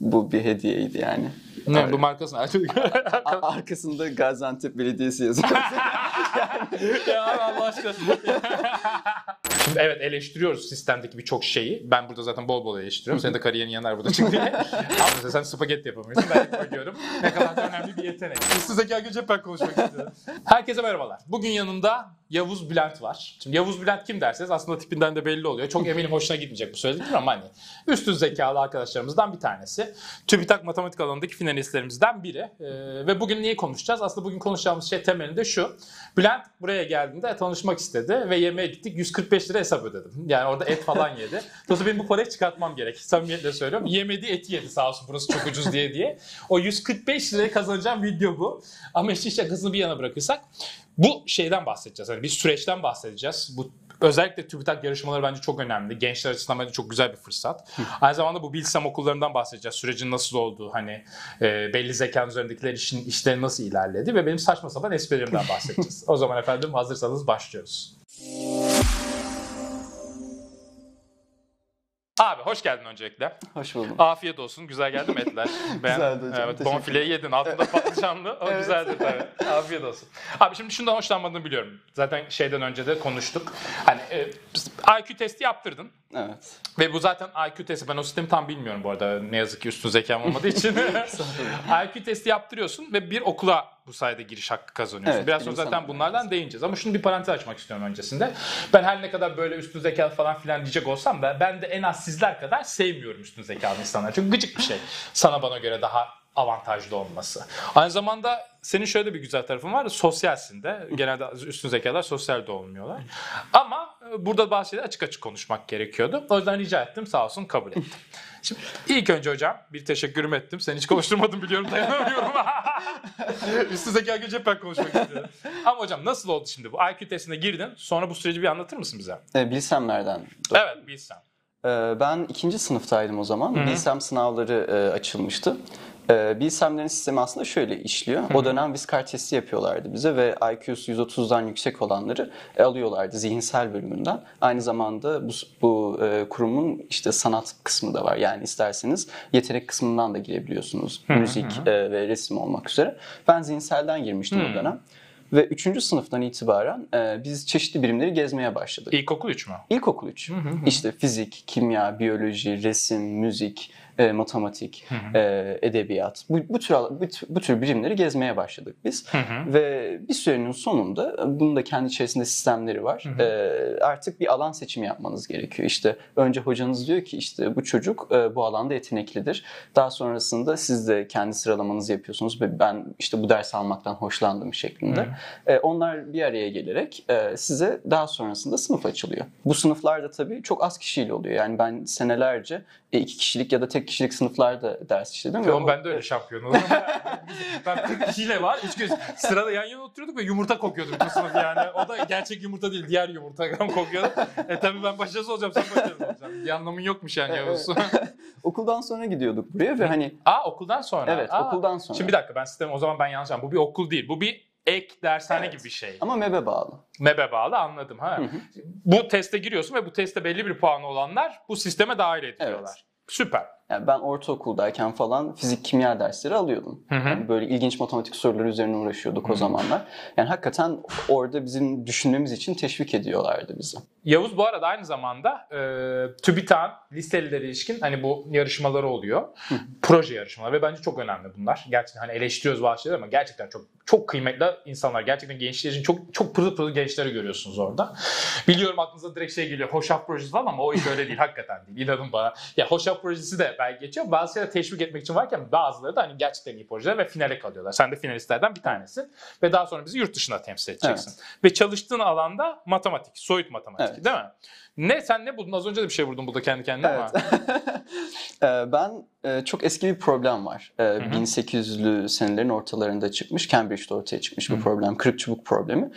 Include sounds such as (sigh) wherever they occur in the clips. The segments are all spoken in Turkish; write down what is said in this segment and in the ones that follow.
Bu bir hediyeydi yani. Ne bu markasını A- arkasında Gaziantep Belediyesi yazıyor. (laughs) ya abi Allah aşkına. (laughs) Şimdi evet eleştiriyoruz sistemdeki birçok şeyi. Ben burada zaten bol bol eleştiriyorum. Senin de kariyerin yanar burada çıktı. Ama mesela (laughs) sen spagetti yapamıyorsun. Ben yapabiliyorum. Ne kadar da önemli bir yetenek. Üstü zeka gücü hep ben konuşmak istiyorum. Herkese merhabalar. Bugün yanımda Yavuz Bülent var. Şimdi Yavuz Bülent kim derseniz aslında tipinden de belli oluyor. Çok eminim hoşuna gitmeyecek bu söylediklerim ama hani üstün zekalı arkadaşlarımızdan bir tanesi. TÜBİTAK matematik alanındaki finalistlerimizden biri. Ee, ve bugün niye konuşacağız? Aslında bugün konuşacağımız şey temelinde şu. Bülent buraya geldiğinde tanışmak istedi ve yemeğe gittik. 145 lira hesap ödedim. Yani orada et falan yedi. Dolayısıyla benim bu parayı çıkartmam gerek. Samimiyetle söylüyorum. Yemediği eti yedi sağ olsun burası çok ucuz diye diye. O 145 lirayı kazanacağım video bu. Ama işin şakasını bir yana bırakırsak bu şeyden bahsedeceğiz. Yani bir süreçten bahsedeceğiz. Bu özellikle TÜBİTAK yarışmaları bence çok önemli. Gençler açısından bence çok güzel bir fırsat. Aynı zamanda bu Bilsem okullarından bahsedeceğiz. Sürecin nasıl olduğu, hani e, belli zekanın üzerindekiler işin işleri nasıl ilerledi ve benim saçma sapan esprilerimden bahsedeceğiz. (laughs) o zaman efendim hazırsanız başlıyoruz. Abi hoş geldin öncelikle. Hoş buldum. Afiyet olsun. Güzel geldi mi etler? (laughs) Ben, Güzeldi hocam, Evet, bonfileyi yedin. Altında patlıcanlı. O (laughs) Evet. güzeldi tabii. Afiyet olsun. Abi şimdi şundan hoşlanmadığını biliyorum. Zaten şeyden önce de konuştuk. Hani e, IQ testi yaptırdın. Evet. Ve bu zaten IQ testi. Ben o sistemi tam bilmiyorum bu arada. Ne yazık ki üstün zekam olmadığı için. (laughs) IQ testi yaptırıyorsun ve bir okula bu sayede giriş hakkı kazanıyorsun. Evet, Biraz sonra zaten bunlardan değineceğiz. Ama şunu bir parantez açmak istiyorum öncesinde. Ben her ne kadar böyle üstün zekalı falan filan diyecek olsam da ben de en az sizler kadar sevmiyorum üstün zekalı insanları. Çünkü gıcık bir şey. Sana bana göre daha avantajlı olması. Aynı zamanda senin şöyle bir güzel tarafın var. Sosyalsin de. Genelde üstün zekalar sosyal de olmuyorlar. Ama e, burada bazı açık açık konuşmak gerekiyordu. O yüzden rica ettim sağ olsun kabul ettim. Şimdi ilk önce hocam bir teşekkürümü ettim. Seni hiç konuşturmadım biliyorum dayanamıyorum. (laughs) Üstü zeka hep ben konuşmak istiyorum. Ama hocam nasıl oldu şimdi bu? IQ testine girdin. Sonra bu süreci bir anlatır mısın bize? E, Bilsemlerden. Evet bilsem. E, ben ikinci sınıftaydım o zaman. Hı hı. Bilsem sınavları e, açılmıştı. E, Bilsemlerin sistemi aslında şöyle işliyor. O dönem viskar testi yapıyorlardı bize ve IQ'su 130'dan yüksek olanları e, alıyorlardı zihinsel bölümünden. Aynı zamanda bu, bu e, kurumun işte sanat kısmı da var. Yani isterseniz yetenek kısmından da girebiliyorsunuz. Müzik e, ve resim olmak üzere. Ben zihinselden girmiştim o dönem. Ve üçüncü sınıftan itibaren e, biz çeşitli birimleri gezmeye başladık. İlkokul 3 mü? İlkokul 3. İşte fizik, kimya, biyoloji, resim, müzik, e, matematik, e, edebiyat. Bu, bu tür bu, bu tür birimleri gezmeye başladık biz. Ve bir sürenin sonunda bunun da kendi içerisinde sistemleri var. E, artık bir alan seçimi yapmanız gerekiyor. İşte önce hocanız diyor ki işte bu çocuk e, bu alanda yeteneklidir. Daha sonrasında siz de kendi sıralamanızı yapıyorsunuz ve ben işte bu ders almaktan hoşlandım şeklinde. E, onlar bir araya gelerek e, size daha sonrasında sınıf açılıyor. Bu sınıflarda tabii çok az kişiyle oluyor. Yani ben senelerce e, iki kişilik ya da tek kişilik sınıflarda ders işledim. Oğlum o- ben de öyle şampiyon oldum. (laughs) ben tek kişiyle var. Üç göz sırada yan yana oturuyorduk ve yumurta kokuyordu bütün sınıf yani. O da gerçek yumurta değil, diğer yumurta kokuyordu. E tabii ben başarısız olacağım, sen başarısız olacaksın. Bir anlamın yokmuş yani Yavuz. (laughs) Okuldan sonra gidiyorduk buraya ve hani Aa okuldan sonra. evet Aa. okuldan sonra. Şimdi bir dakika ben sistemi o zaman ben yanlış anladım. Bu bir okul değil. Bu bir ek dershane Evet. gibi bir şey. ama MEB'e bağlı. MEB'e bağlı anladım. Ha. Bu teste giriyorsun ve bu teste belli bir puanı olanlar bu sisteme dahil ediliyorlar. Süper. Yani ben ortaokuldayken falan fizik kimya dersleri alıyordum. Hı hı. Yani böyle ilginç matematik soruları üzerine uğraşıyorduk o zamanlar. Yani hakikaten orada bizim düşünmemiz için teşvik ediyorlardı bizi. Yavuz bu arada aynı zamanda e, TÜBİTAK'ın liselilere ilişkin hani bu yarışmaları oluyor. Proje yarışmaları ve bence çok önemli bunlar. Gerçekten hani eleştiriyoruz bazı şeyler ama gerçekten çok çok kıymetli insanlar. Gerçekten gençler için çok çok pırıl pırıl gençleri görüyorsunuz orada. Biliyorum aklınıza direkt şey geliyor. Hoşaf projesi falan ama o iş öyle değil. (laughs) hakikaten değil. İnanın bana. Ya Hoşaf projesi de belki geçiyor. Bazı şeyler teşvik etmek için varken bazıları da hani gerçekten iyi projeler ve finale kalıyorlar. Sen de finalistlerden bir tanesin. Ve daha sonra bizi yurt dışında temsil edeceksin. Ve çalıştığın alanda matematik, soyut matematik Evet. değil mi? Ne sen ne buldun? Az önce de bir şey vurdun burada kendi kendine ama. (laughs) Ee, ben e, çok eski bir problem var. Ee, 1800'lü senelerin ortalarında çıkmış. Cambridge'de ortaya çıkmış bir problem. Kırık çubuk problemi.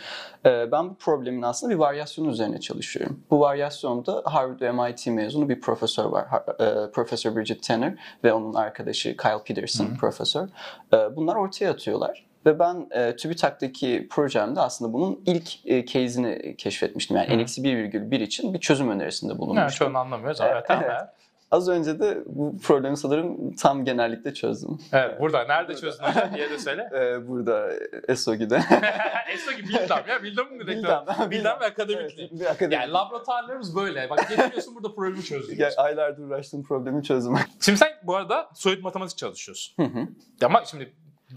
Ee, ben bu problemin aslında bir varyasyonu üzerine çalışıyorum. Bu varyasyonda Harvard ve MIT mezunu bir profesör var. E, Profesör Bridget Tanner ve onun arkadaşı Kyle Peterson profesör. Ee, bunlar ortaya atıyorlar. Ve ben e, TÜBİTAK'taki projemde aslında bunun ilk e, case'ini keşfetmiştim. Yani Hı. NX1,1 için bir çözüm önerisinde Yani bulunmuştum. şu an anlamıyoruz ama evet. Evet. Az önce de bu problemi sanırım tam genellikle çözdüm. Evet burada. Nerede çözdün hocam diye de söyle. Ee, (laughs) burada ESOGİ'de. (laughs) Esso gibi Bildam ya. Bildam mı direkt? Bildam. Bildam ve akademikliği. Evet, akademik. Yani laboratuvarlarımız böyle. Bak getiriyorsun burada problemi çözüyorsun. Ya, aylardır uğraştığım problemi çözdüm. Şimdi sen bu arada soyut matematik çalışıyorsun. Hı hı. Ama şimdi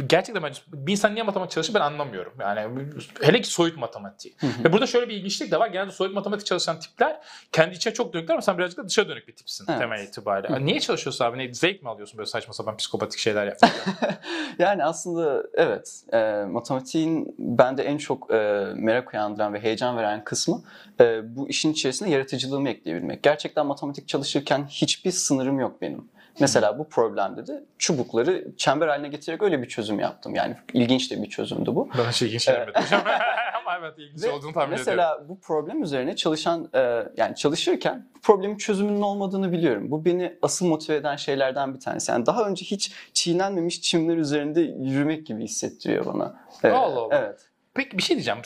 gerçekten bence bir insan niye matematik çalışır ben anlamıyorum. Yani hele ki soyut matematiği. Ve burada şöyle bir ilginçlik de var. Genelde soyut matematik çalışan tipler kendi içine çok dönükler ama sen birazcık da dışa dönük bir tipsin Evet. temel itibariyle. Niye çalışıyorsun abi? Ne, zevk mi alıyorsun böyle saçma sapan psikopatik şeyler yapmaktan? (laughs) Yani aslında evet, e, matematiğin bende en çok e, merak uyandıran ve heyecan veren kısmı e, bu işin içerisine yaratıcılığımı ekleyebilmek. Gerçekten matematik çalışırken hiçbir sınırım yok benim. Mesela bu problemde de çubukları çember haline getirerek öyle bir çözüm yaptım. Yani ilginç de bir çözümdü bu. Bana şey ilginç gelmedi hocam. (laughs) ama evet ilginç olduğunu tahmin mesela ediyorum. bu problem üzerine çalışan e, yani çalışırken problemin çözümünün olmadığını biliyorum. Bu beni asıl motive eden şeylerden bir tanesi. Yani daha önce hiç çiğnenmemiş çimler üzerinde yürümek gibi hissettiriyor bana. E, Allah Allah. Evet. Peki bir şey diyeceğim.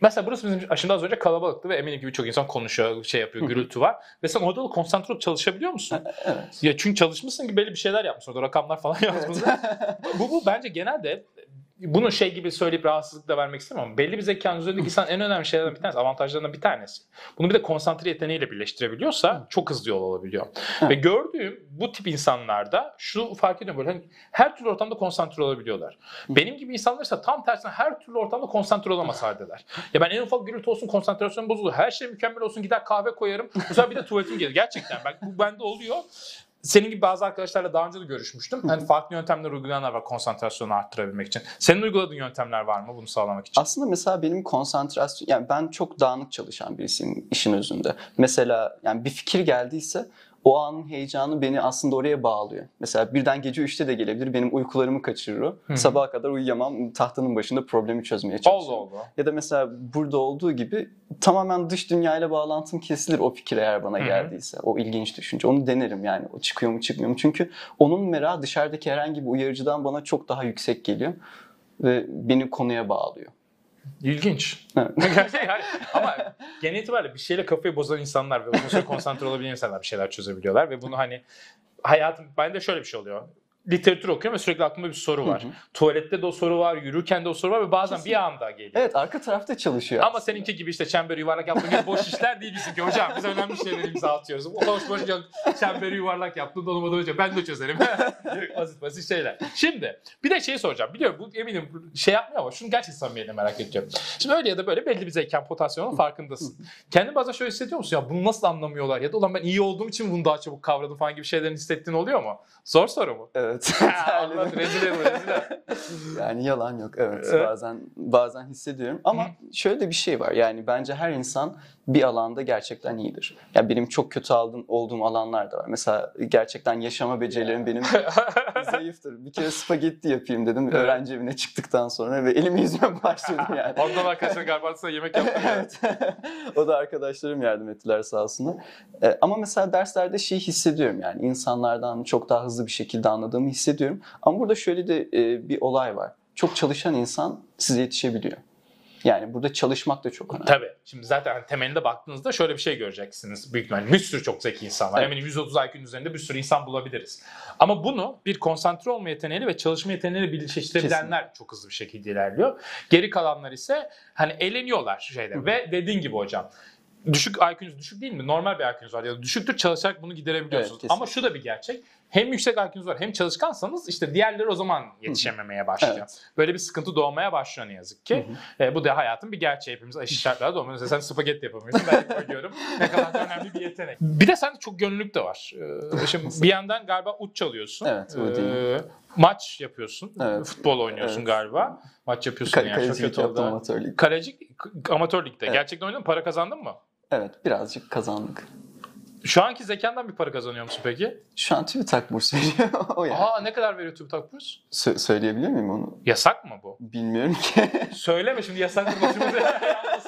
Mesela burası bizim şimdi az önce kalabalıktı ve eminim ki birçok insan konuşuyor, şey yapıyor, gürültü var. Ve sen orada da konsantre olup çalışabiliyor musun? Evet. Ya çünkü çalışmışsın gibi belli bir şeyler yapmışsın. Orada rakamlar falan yazmışsın. (laughs) bu, bu bence genelde bunu şey gibi söyleyip rahatsızlık da vermek istemiyorum. Belli bir zekanın üzerindeki insan en önemli şeylerden bir tanesi, avantajlarından bir tanesi. Bunu bir de konsantre yeteneğiyle birleştirebiliyorsa çok hızlı yol alabiliyor. Ve gördüğüm bu tip insanlarda şu fark ediyorum böyle hani her türlü ortamda konsantre olabiliyorlar. Benim gibi insanlar ise tam tersine her türlü ortamda konsantre olamaz haldeler. Ya ben en ufak gürültü olsun konsantrasyonum bozulur. Her şey mükemmel olsun gider kahve koyarım. Bu sefer bir de tuvaletim gelir. Gerçekten ben, bu bende oluyor. Senin gibi bazı arkadaşlarla daha önce de görüşmüştüm. Hani farklı yöntemler uygulayanlar var konsantrasyonu arttırabilmek için. Senin uyguladığın yöntemler var mı bunu sağlamak için? Aslında mesela benim konsantrasyon, yani ben çok dağınık çalışan birisiyim işin özünde. Mesela yani bir fikir geldiyse o anın heyecanı beni aslında oraya bağlıyor. Mesela birden gece 3'te de gelebilir, benim uykularımı kaçırır. Sabaha kadar uyuyamam, tahtanın başında problemi çözmeye Allah çalışıyorum. Allah. Ya da mesela burada olduğu gibi tamamen dış dünyayla bağlantım kesilir o fikir eğer bana Hı hı. geldiyse. O ilginç düşünce. Onu denerim yani. O çıkıyor mu çıkmıyor mu? Çünkü onun merakı dışarıdaki herhangi bir uyarıcıdan bana çok daha yüksek geliyor. Ve beni konuya bağlıyor. İlginç. Evet. (laughs) Ama genel itibariyle bir şeyle kafayı bozan insanlar ve uzun süre konsantre olabilen insanlar bir şeyler çözebiliyorlar ve bunu hani hayatım bende şöyle bir şey oluyor. Literatür okuyorum ve sürekli aklımda bir soru var. Hı hı. Tuvalette de o soru var, yürürken de o soru var ve bazen Kesin. bir anda geliyor. Evet arka tarafta çalışıyor. Ama aslında. seninki gibi işte çemberi yuvarlak yaptığın gibi boş işler değil bizimki hocam. Biz önemli şeyleri imza atıyoruz. O boş boş yok. Çemberi yuvarlak yaptın olmadı hocam. Ben de çözerim. (laughs) basit basit şeyler. Şimdi bir de şey soracağım. Biliyorum bu eminim şey yapmıyor ama şunu gerçekten samimiyetle merak ediyorum. Şimdi öyle ya da böyle belli bir zekan potansiyonun farkındasın. Kendin bazen şöyle hissediyor musun? Ya bunu nasıl anlamıyorlar? Ya da ulan ben iyi olduğum için bunu daha çabuk kavradım falan gibi şeylerin hissettiğin oluyor mu? Zor soru mu? Evet. Anlat rezil et, rezil et. yani yalan yok evet. Evet. Bazen bazen hissediyorum ama şöyle de bir şey var. Yani bence her insan bir alanda gerçekten iyidir. Yani benim çok kötü aldığım, olduğum alanlar da var. Mesela gerçekten yaşama becerilerim benim (laughs) zayıftır. Bir kere spagetti yapayım dedim Evet. öğrenci evine çıktıktan sonra ve elimi yüzüme (laughs) başladım yani. Ondan arkadaşlar galiba yemek yaptım. ya. evet. (laughs) o da arkadaşlarım yardım ettiler sağ olsunlar. Ee, ama mesela derslerde şeyi hissediyorum yani insanlardan çok daha hızlı bir şekilde anladığımı hissediyorum. Ama burada şöyle de e, bir olay var. Çok çalışan insan size yetişebiliyor. Yani burada çalışmak da çok önemli. Tabii. Şimdi zaten hani temelinde baktığınızda şöyle bir şey göreceksiniz. Büyük ihtimalle bir sürü çok zeki insan var. Evet. Eminim 130 IQ'nun üzerinde bir sürü insan bulabiliriz. Ama bunu bir konsantre olma yeteneğiyle ve çalışma yeteneğiyle birleştirebilenler çok hızlı bir şekilde ilerliyor. Geri kalanlar ise hani eğleniyorlar şeyde. ve dediğin gibi hocam düşük IQ'nuz düşük değil mi? Normal bir IQ'nuz var ya da düşüktür çalışarak bunu giderebiliyorsunuz. Evet. Ama şu da bir gerçek. Hem yüksek IQ'nuz var hem çalışkansanız işte diğerleri o zaman yetişememeye başlıyor. Evet. Böyle bir sıkıntı doğmaya başlıyor ne yazık ki. E, bu da hayatın bir gerçeği. Hepimiz eşit şartlarda doğmuyoruz. Mesela sen spagetti yapamıyorsun. Ben yapabiliyorum. ne kadar da önemli bir yetenek. Bir de sende çok gönüllülük de var. Ee, şimdi bir yandan galiba ut çalıyorsun. Evet. Ee, maç yapıyorsun. Evet. Futbol oynuyorsun Evet. galiba. Maç yapıyorsun Kale- yani. Kalecilik yaptım. Kaleci amatör ligde. Evet. Gerçekten oynadın mı? Para kazandın mı? Evet birazcık kazandık. Şu anki zekandan bir para kazanıyor musun peki? Şu an TÜBİTAK burs veriyor. (laughs) o yani. Aa ne kadar veriyor TÜBİTAK burs? Sö- söyleyebilir miyim onu? Yasak mı bu? Bilmiyorum ki. (laughs) Söyleme şimdi yasak başımıza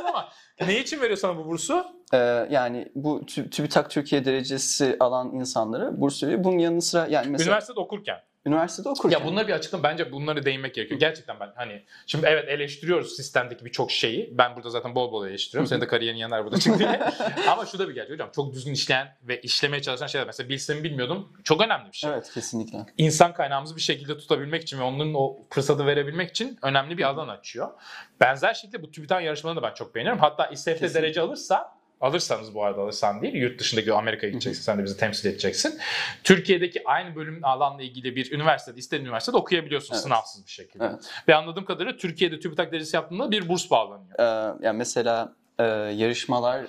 (laughs) ama ne için veriyor sana bu bursu? Ee, yani bu Tü- TÜBİTAK Türkiye derecesi alan insanlara burs veriyor. Bunun yanı sıra yani mesela Üniversitede okurken. Üniversitede okurken. Ya bunları bir açıklam bence bunları değinmek gerekiyor. Gerçekten ben hani şimdi evet eleştiriyoruz sistemdeki birçok şeyi. Ben burada zaten bol bol eleştiriyorum. Senin de kariyerin yanar burada çıktı. (laughs) Ama şu da bir gerçek hocam. Çok düzgün işleyen ve işlemeye çalışan şeyler. Mesela bilsemi bilmiyordum. Çok önemli bir şey. Evet kesinlikle. İnsan kaynağımızı bir şekilde tutabilmek için ve onun o fırsatı verebilmek için önemli bir alan açıyor. Benzer şekilde bu TÜBİTAK yarışmalarını da ben çok beğeniyorum. Hatta İSEF'te derece alırsa Alırsanız bu arada alırsan değil, yurt dışındaki Amerika'ya gideceksin, sen de bizi temsil edeceksin. Türkiye'deki aynı bölüm alanla ilgili bir üniversitede, istediğin üniversitede okuyabiliyorsun Evet. sınavsız bir şekilde. Evet. Ve anladığım kadarıyla Türkiye'de TÜBİTAK derecesi yaptığında bir burs bağlanıyor. Ee, yani mesela e, yarışmalar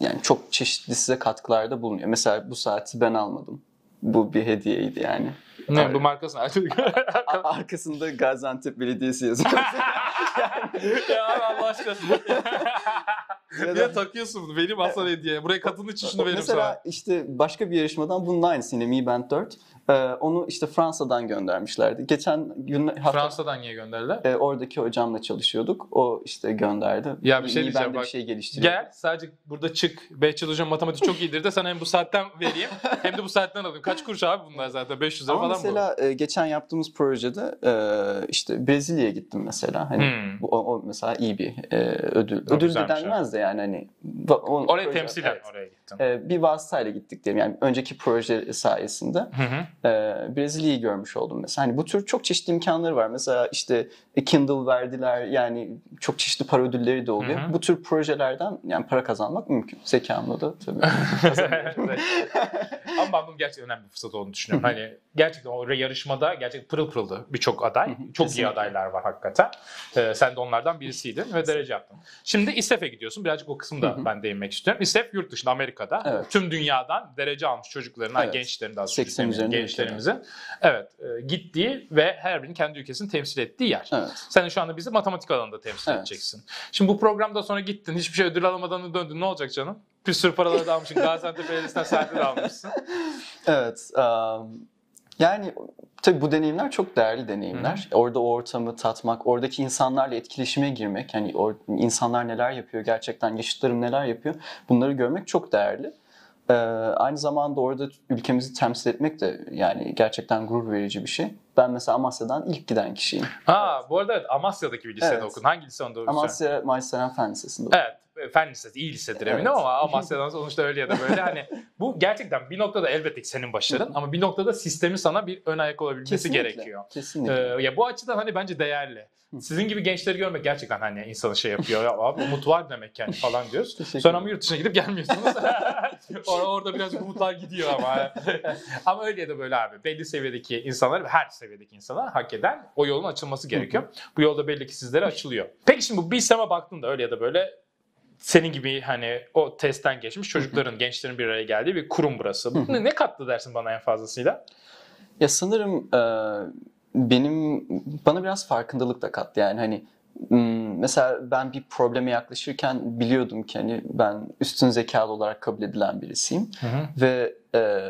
yani çok çeşitli size katkılarda bulunuyor. Mesela bu saati ben almadım. Bu bir hediyeydi yani. Ne, Evet. bu markasını (laughs) A- arkasında Gaziantep Belediyesi yazıyor. (laughs) ya abi Allah aşkına. (laughs) Ya bir de takıyorsun bunu. Benim Hasan hediye. Buraya katılın için şunu veririm Mesela sana. işte başka bir yarışmadan bunun aynısı yine Mi Band 4. Ee, onu işte Fransa'dan göndermişlerdi. Geçen gün hafta Fransa'dan niye gönderdiler? e, oradaki hocamla çalışıyorduk. O işte gönderdi. Ya bir şey Mi diyeceğim Band'de bak. bir şey geliştiriyor. Gel sadece burada çık. Behçet hocam matematik çok iyidir de sana hem bu saatten vereyim hem de bu saatten alayım. Kaç kuruş abi bunlar zaten? 500 lira Ama falan mesela e, geçen yaptığımız projede e, işte Brezilya'ya gittim mesela. Hani Hmm. bu, o, o mesela iyi bir e, ödül. Çok ödül de denmez de yani hani. o- bu. Proje- temsilen evet. oraya gittin. E, bir vasıtayla gittik diyelim. Yani önceki proje sayesinde Hı hı. e, Brezilya'yı görmüş oldum mesela. Hani bu tür çok çeşitli imkanları var. Mesela işte e, Kindle verdiler yani çok çeşitli para ödülleri de oluyor. Hı hı. Bu tür projelerden yani para kazanmak mümkün. Zekamla da tabii. (laughs) Ama ben bunun gerçekten önemli bir fırsat olduğunu düşünüyorum. hani gerçekten o yarışmada gerçekten pırıl pırıldı birçok aday. Çok iyi adaylar var hakikaten. Ee, sen de onlardan birisiydin ve derece yaptın. Şimdi İSEF'e gidiyorsun. Birazcık o kısmı da Hı hı. ben değinmek istiyorum. İSEF yurt dışında Amerika'da. Evet. Tüm dünyadan derece almış çocukların, Evet. gençlerin daha 80 çocukların, üzerinde gençlerimizin evet e, gittiği ve her birinin kendi ülkesini temsil ettiği yer. Evet. Sen de şu anda bizi matematik alanında temsil Evet. edeceksin. Şimdi bu programda sonra gittin, hiçbir şey ödül alamadan döndün. Ne olacak canım? Bir sürü paraları da almışsın. Gaziantep Belediyesi'nden de almışsın. (laughs) Evet. um, yani tabii bu deneyimler çok değerli deneyimler. Orada o ortamı tatmak, oradaki insanlarla etkileşime girmek, hani o insanlar neler yapıyor, gerçekten yaşıtlarım neler yapıyor, bunları görmek çok değerli. Ee, aynı zamanda orada ülkemizi temsil etmek de yani gerçekten gurur verici bir şey. Ben mesela Amasya'dan ilk giden kişiyim. Ha bu arada evet, Amasya'daki bir lisede Evet. okudun. Hangi lise onda okudun? Amasya Mayseren Fen Lisesi'nde. Evet. Fen lisesi, iyi lisedir eminim Evet. ama (laughs) Amasya'dan sonuçta öyle ya da böyle hani bu gerçekten bir noktada elbette ki senin başarın ama bir noktada sistemin sana bir ön ayak olabilmesi Kesinlikle. gerekiyor. Kesinlikle. Ee, ya bu açıdan hani bence değerli. Sizin gibi gençleri görmek gerçekten hani insanı şey yapıyor. Ya abi umut var demek yani falan diyoruz. (laughs) Sonra ama yurt dışına gidip gelmiyorsunuz. (laughs) orada, orada birazcık umutlar gidiyor ama. ama öyle ya da böyle abi. Belli seviyedeki insanlar her seviyedeki insanlar hak eden o yolun açılması gerekiyor. Bu yolda belli ki sizlere açılıyor. Peki şimdi bu BİSEM'e baktığında öyle ya da böyle senin gibi hani o testten geçmiş çocukların, gençlerin bir araya geldiği bir kurum burası. Bu ne, kattı dersin bana en fazlasıyla? Ya sanırım e, benim bana biraz farkındalık da kattı. Yani hani mesela ben bir probleme yaklaşırken biliyordum ki hani ben üstün zekalı olarak kabul edilen birisiyim ve e,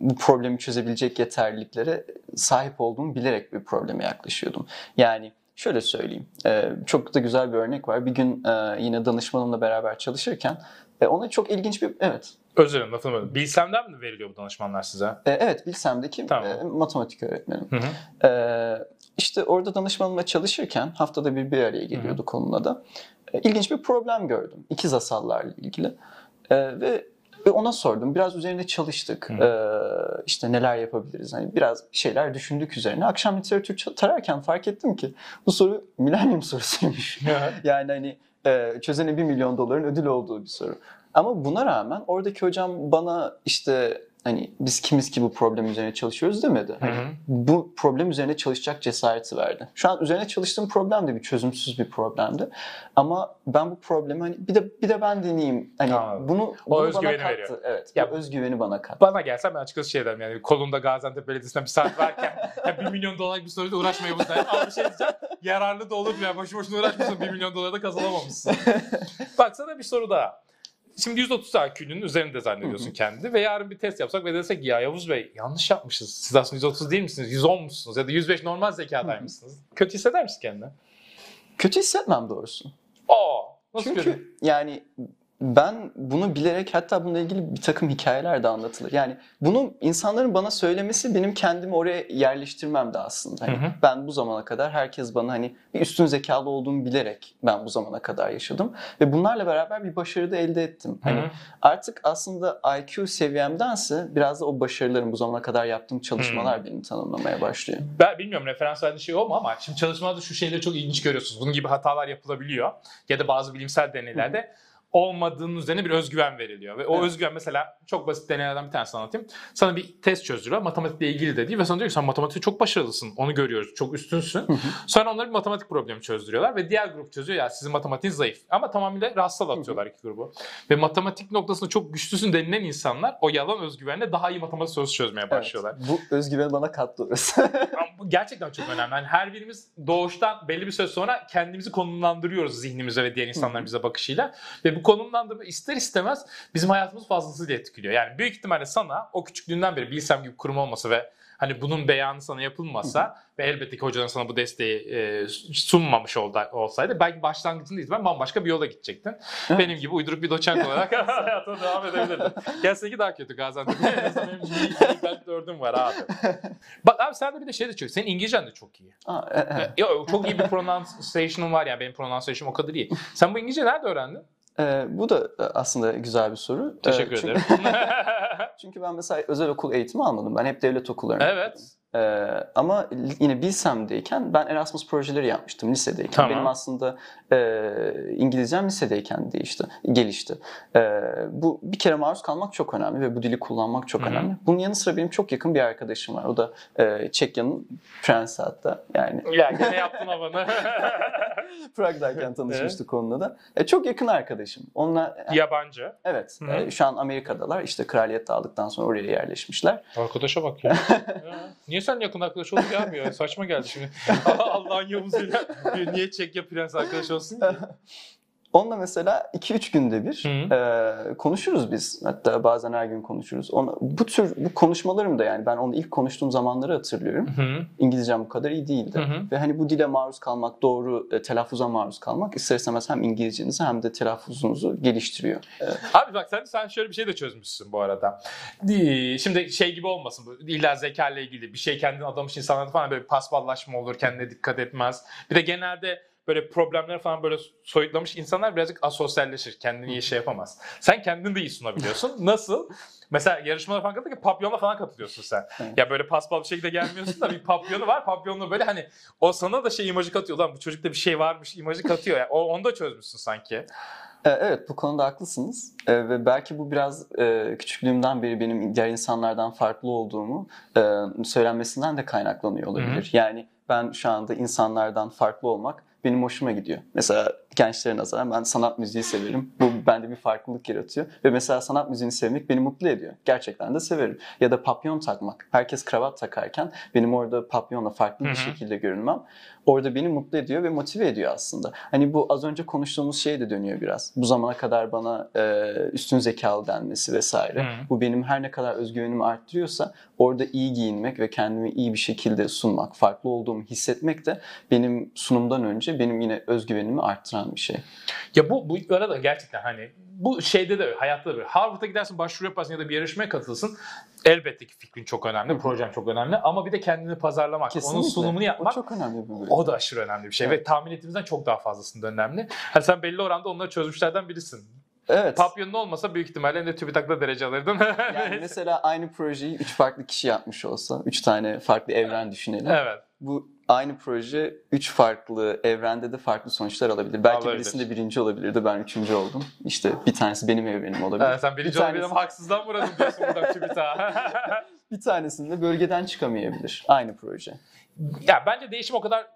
bu problemi çözebilecek yeterliliklere sahip olduğumu bilerek bir probleme yaklaşıyordum. Yani şöyle söyleyeyim, e, çok da güzel bir örnek var. Bir gün e, yine danışmanımla beraber çalışırken e, ona çok ilginç bir evet Özür dilerim lafını böldüm. Bilsem'den mi veriliyor bu danışmanlar size? e, evet Bilsem'deki Tamam. e, matematik öğretmenim. Hı hı. Ee, işte orada danışmanımla çalışırken haftada bir bir araya geliyorduk onunla da. Ee, ilginç bir problem gördüm. İkiz asallarla ilgili. Ee, ve ve ona sordum. Biraz üzerine çalıştık. Ee, işte neler yapabiliriz? Hani biraz şeyler düşündük üzerine. Akşam literatür tararken fark ettim ki bu soru milenyum sorusuymuş. (laughs) yani hani e, çözene 1 milyon doların ödül olduğu bir soru. Ama buna rağmen oradaki hocam bana işte hani biz kimiz ki bu problem üzerine çalışıyoruz demedi. Hani Hı hı. bu problem üzerine çalışacak cesareti verdi. Şu an üzerine çalıştığım problem de bir çözümsüz bir problemdi. Ama ben bu problemi hani bir de bir de ben deneyeyim. Hani Anladım. bunu, O bunu özgüveni bana kattı. veriyor. Evet. Ya- bu özgüveni bana kattı. Bana gelsen ben açıkçası şey derim yani kolunda Gaziantep Belediyesi'nden bir saat varken (laughs) ya 1 milyon dolarlık bir soruyla uğraşmaya bu sefer. Ama bir şey diyeceğim yararlı da olur ya boşu boşuna uğraşmışsın 1 milyon dolara da kazanamamışsın. (laughs) Bak sana bir soru daha. Şimdi 130 IQ'nun üzerinde zannediyorsun kendini ve yarın bir test yapsak ve desek ya Yavuz Bey yanlış yapmışız. Siz aslında 130 değil misiniz? 110 musunuz? Ya da 105 normal zekadaymışsınız. Kötü hisseder misin kendini? Kötü hissetmem doğrusu. Aa, nasıl Çünkü kötü? yani ben bunu bilerek hatta bununla ilgili bir takım hikayeler de anlatılır. Yani bunu insanların bana söylemesi benim kendimi oraya yerleştirmem de aslında. Hani Hı hı. Ben bu zamana kadar herkes bana hani bir üstün zekalı olduğumu bilerek ben bu zamana kadar yaşadım. Ve bunlarla beraber bir başarı da elde ettim. Hani Hı hı. artık aslında IQ seviyemdense biraz da o başarılarım bu zamana kadar yaptığım çalışmalar beni tanımlamaya başlıyor. Ben bilmiyorum referans verdiğin şey o mu ama şimdi çalışmalarda şu şeyleri çok ilginç görüyorsunuz. Bunun gibi hatalar yapılabiliyor. Ya da bazı bilimsel deneylerde olmadığının üzerine bir özgüven veriliyor. Ve o Evet. özgüven mesela çok basit deneylerden bir tanesini anlatayım. Sana bir test çözdürüyor. Matematikle ilgili de değil ve sana diyor ki sen matematikte çok başarılısın. Onu görüyoruz. Çok üstünsün. Sonra onlara bir matematik problemi çözdürüyorlar ve diğer grup çözüyor ya sizin matematiğiniz zayıf. Ama tamamıyla rastsal atıyorlar iki grubu. Ve matematik noktasında çok güçlüsün denilen insanlar o yalan özgüvenle daha iyi matematik sorusu çözmeye başlıyorlar. Evet, bu özgüven bana kattı orası. Gerçekten çok önemli. Yani her birimiz doğuştan belli bir süre sonra kendimizi konumlandırıyoruz zihnimize ve diğer insanların bize bakışıyla. Ve bu konumlandırma ister istemez bizim hayatımız fazlasıyla etkiliyor. Yani büyük ihtimalle sana o küçüklüğünden beri bilsem gibi kurum olmasa ve hani bunun beyanı sana yapılmasa ve elbette ki hocaların sana bu desteği e, sunmamış olda- olsaydı belki başlangıcında itibaren bambaşka bir yola gidecektin. Benim gibi uyduruk bir doçent olarak (laughs) hayatına devam edebilirdin. Gel seninki daha kötü Gaziantep. (laughs) En azından Benim iyi, ben dördüm var abi. (laughs) Bak abi sende bir de şey de çok. Senin İngilizcen de çok iyi. Aa, e, e. Yo, çok iyi bir pronunciation'ın var yani benim pronunciation'ım o kadar iyi. Sen bu İngilizce nerede öğrendin? Ee, bu da aslında güzel bir soru. Ee, Teşekkür çünkü- ederim. (laughs) Çünkü ben mesela özel okul eğitimi almadım. Ben hep devlet okullarında. evet. Ee, ama yine Bilsem'deyken ben Erasmus projeleri yapmıştım lisedeyken. Tamam. Benim aslında e, İngilizcem lisedeyken değişti, gelişti. E, bu bir kere maruz kalmak çok önemli ve bu dili kullanmak çok Hı hı. önemli. Bunun yanı sıra benim çok yakın bir arkadaşım var. O da e, Çekya'nın prensi hatta. Yani Ya gene yaptın havanı. (laughs) Prag'dayken tanışmıştık onunla da. E, çok yakın arkadaşım. Onunla Yabancı. evet Hı hı. e, şu an Amerika'dalar. İşte kraliyet dağıldıktan sonra oraya yerleşmişler. Arkadaşa bak ya. (laughs) Ya, Niye sen yakın arkadaş abi ya? Saçma geldi şimdi. (laughs) Allah'ın bir niye Çekya prens arkadaş olsun ki? (laughs) Onunla mesela 2-3 günde bir Hı. e, konuşuruz biz. Hatta bazen her gün konuşuruz. Ona, bu tür bu konuşmalarım da yani ben onu ilk konuştuğum zamanları hatırlıyorum. Hı İngilizcem bu kadar iyi değildi. Hı. Ve hani bu dile maruz kalmak, doğru e, telaffuza maruz kalmak ister istemez hem İngilizcenizi hem de telaffuzunuzu geliştiriyor. E, Abi bak sen sen şöyle bir şey de çözmüşsün bu arada. Di- Şimdi şey gibi olmasın bu. İlla zeka ile ilgili bir şey kendini adamış insanlarda falan böyle bir paspallaşma olur, kendine dikkat etmez. Bir de genelde böyle problemler falan böyle soyutlamış insanlar birazcık asosyalleşir. Kendini iyi şey yapamaz. Sen kendini de iyi sunabiliyorsun. (laughs) Nasıl? Mesela yarışmalara falan katılırken papyonla falan katılıyorsun sen. Evet. Ya böyle paspal bir şekilde gelmiyorsun da bir papyonu var. Papyonla böyle hani o sana da şey imajı katıyor. Lan bu çocukta bir şey varmış imajı katıyor. Yani o, onu da çözmüşsün sanki. E, Evet bu konuda haklısınız E, ve belki bu biraz e, küçüklüğümden beri benim diğer insanlardan farklı olduğumu e, söylenmesinden de kaynaklanıyor olabilir. Yani ben şu anda insanlardan farklı olmak benim hoşuma gidiyor. Mesela gençlere nazaran ben sanat müziği severim. Bu bende bir farklılık yaratıyor ve mesela sanat müziğini sevmek beni mutlu ediyor. Gerçekten de severim. Ya da papyon takmak. Herkes kravat takarken benim orada papyonla farklı bir şekilde görünmem orada beni mutlu ediyor ve motive ediyor aslında. Hani bu az önce konuştuğumuz şeye de dönüyor biraz. Bu zamana kadar bana e, üstün zekalı denmesi vesaire. Hı. Bu benim her ne kadar özgüvenimi arttırıyorsa orada iyi giyinmek ve kendimi iyi bir şekilde sunmak, farklı olduğumu hissetmek de benim sunumdan önce benim yine özgüvenimi arttıran bir şey. Ya bu bu arada gerçekten hani bu şeyde de hayatta da böyle. Harvard'a gidersin başvuru yaparsın ya da bir yarışmaya katılsın. Elbette ki fikrin çok önemli, projen çok önemli ama bir de kendini pazarlamak, onun sunumunu yapmak O çok önemli bir bölüm. o da aşırı önemli bir şey Evet. ve tahmin ettiğimizden çok daha fazlasında önemli. Hani sen belli oranda onları çözmüşlerden birisin. Evet. Papyonun olmasa büyük ihtimalle de TÜBİTAK'ta derece alırdın. Yani mesela aynı projeyi üç farklı kişi yapmış olsa, üç tane farklı evren düşünelim. evet. Bu aynı proje üç farklı evrende de farklı sonuçlar alabilir. Belki Alabilir. birisinde birinci olabilirdi, ben üçüncü oldum. İşte bir tanesi benim evrenim olabilir. Evet, sen birinci Bir olabilir ama haksızdan vuralım diyorsun buradan. (laughs) Bir tanesinde bölgeden çıkamayabilir. Aynı proje. ya bence değişim o kadar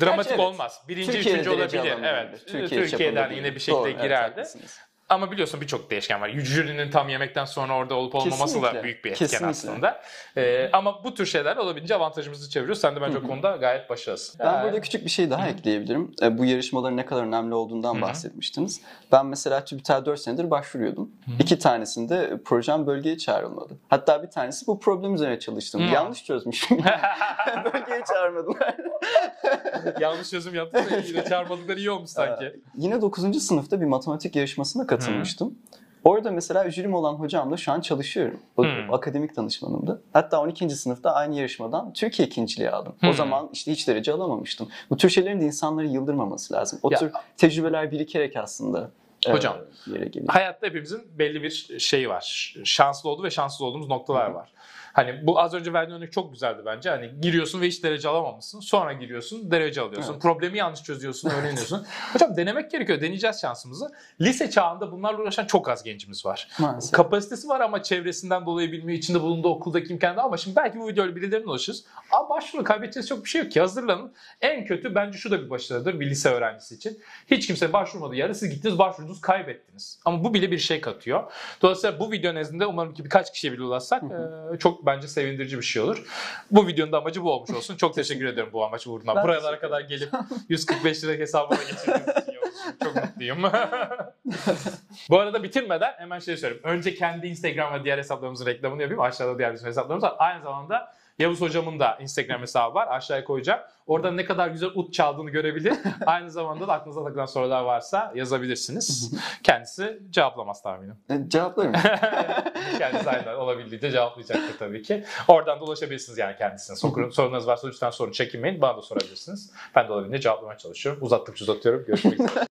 dramatik Gerçi evet. olmaz. Birinci, Türkiye'de üçüncü olabilir. Evet. Türkiye Türkiye'den yine bir şekilde Doğru, evet, girerdi. haklısınız. Ama biliyorsun birçok değişken var. Jürinin tam yemekten sonra orada olup olmaması da Kesinlikle, büyük bir etken kesinlikle. aslında. Ee, ama bu tür şeyler olabildiğince avantajımızı çeviriyoruz. Sen de bence Hı o konuda gayet başarılısın. Ben burada küçük bir şey daha ekleyebilirim. E, Bu yarışmaların ne kadar önemli olduğundan bahsetmiştiniz. Ben mesela TÜBİTAK'a 4 senedir başvuruyordum. İki tanesinde projem bölgeye çağrılmadı. Hatta bir tanesi bu problem üzerine çalıştım. Yanlış çözmüşüm. (laughs) (laughs) bölgeye çağırmadılar. Yanlış çözüm yaptın da yine çarpmadıkları iyi olmuş sanki. Ee, Yine 9. sınıfta bir matematik yarışmasına katılmıştım. Orada mesela jürim olan hocamla şu an çalışıyorum. O Hı. akademik danışmanımdı. Hatta 12. sınıfta aynı yarışmadan Türkiye ikinciliği aldım. Hı. O zaman işte hiç derece alamamıştım. Bu tür şeylerin de insanları yıldırmaması lazım. O Ya- tür tecrübeler birikerek aslında e, Hocam, yere geliyor. Hayatta hepimizin belli bir şeyi var. Şanslı olduğu ve şanssız olduğumuz noktalar var. Hani bu az önce verdiğin örnek çok güzeldi bence. Hani giriyorsun ve hiç derece alamamışsın. Sonra giriyorsun, derece alıyorsun. Evet. Problemi yanlış çözüyorsun, öğreniyorsun. (laughs) Hocam denemek gerekiyor. Deneyeceğiz şansımızı. Lise çağında bunlarla uğraşan çok az gencimiz var. Maalesef. Kapasitesi var ama çevresinden dolayı bilmiyor. içinde bulunduğu okuldaki imkanı ama şimdi belki bu videoyla birilerine ulaşırız. Ama başvuru kaybedeceğiz çok bir şey yok ki. Hazırlanın. En kötü bence şu da bir başarıdır bir lise öğrencisi için. Hiç kimse başvurmadığı yerde siz gittiniz başvurdunuz kaybettiniz. Ama bu bile bir şey katıyor. Dolayısıyla bu video nezdinde umarım ki birkaç kişiye bile ulaşsak çok bence sevindirici bir şey olur. Bu videonun da amacı bu olmuş olsun. Çok (laughs) teşekkür ederim bu amaç uğruna. Ben Buralara kadar gelip (laughs) 145 lira hesabıma geçirdiğiniz için (laughs) Çok mutluyum. (laughs) Bu arada bitirmeden hemen şey söyleyeyim. Önce kendi Instagram ve diğer hesaplarımızın reklamını yapayım. Aşağıda diğer bütün hesaplarımız var. Aynı zamanda Yavuz hocamın da Instagram hesabı var. Aşağıya koyacağım. Orada ne kadar güzel ut çaldığını görebilir. (laughs) Aynı zamanda da aklınıza takılan sorular varsa yazabilirsiniz. Kendisi cevaplamaz tahminim. E, Cevaplarım. Kendisi aynen olabildiğince cevaplayacaktır tabii ki. Oradan da ulaşabilirsiniz yani kendisine. Sorun, sorunuz varsa lütfen sorun çekinmeyin. Bana da sorabilirsiniz. Ben de olabildiğince cevaplamaya çalışıyorum. Uzattıkça uzatıyorum. Görüşmek üzere.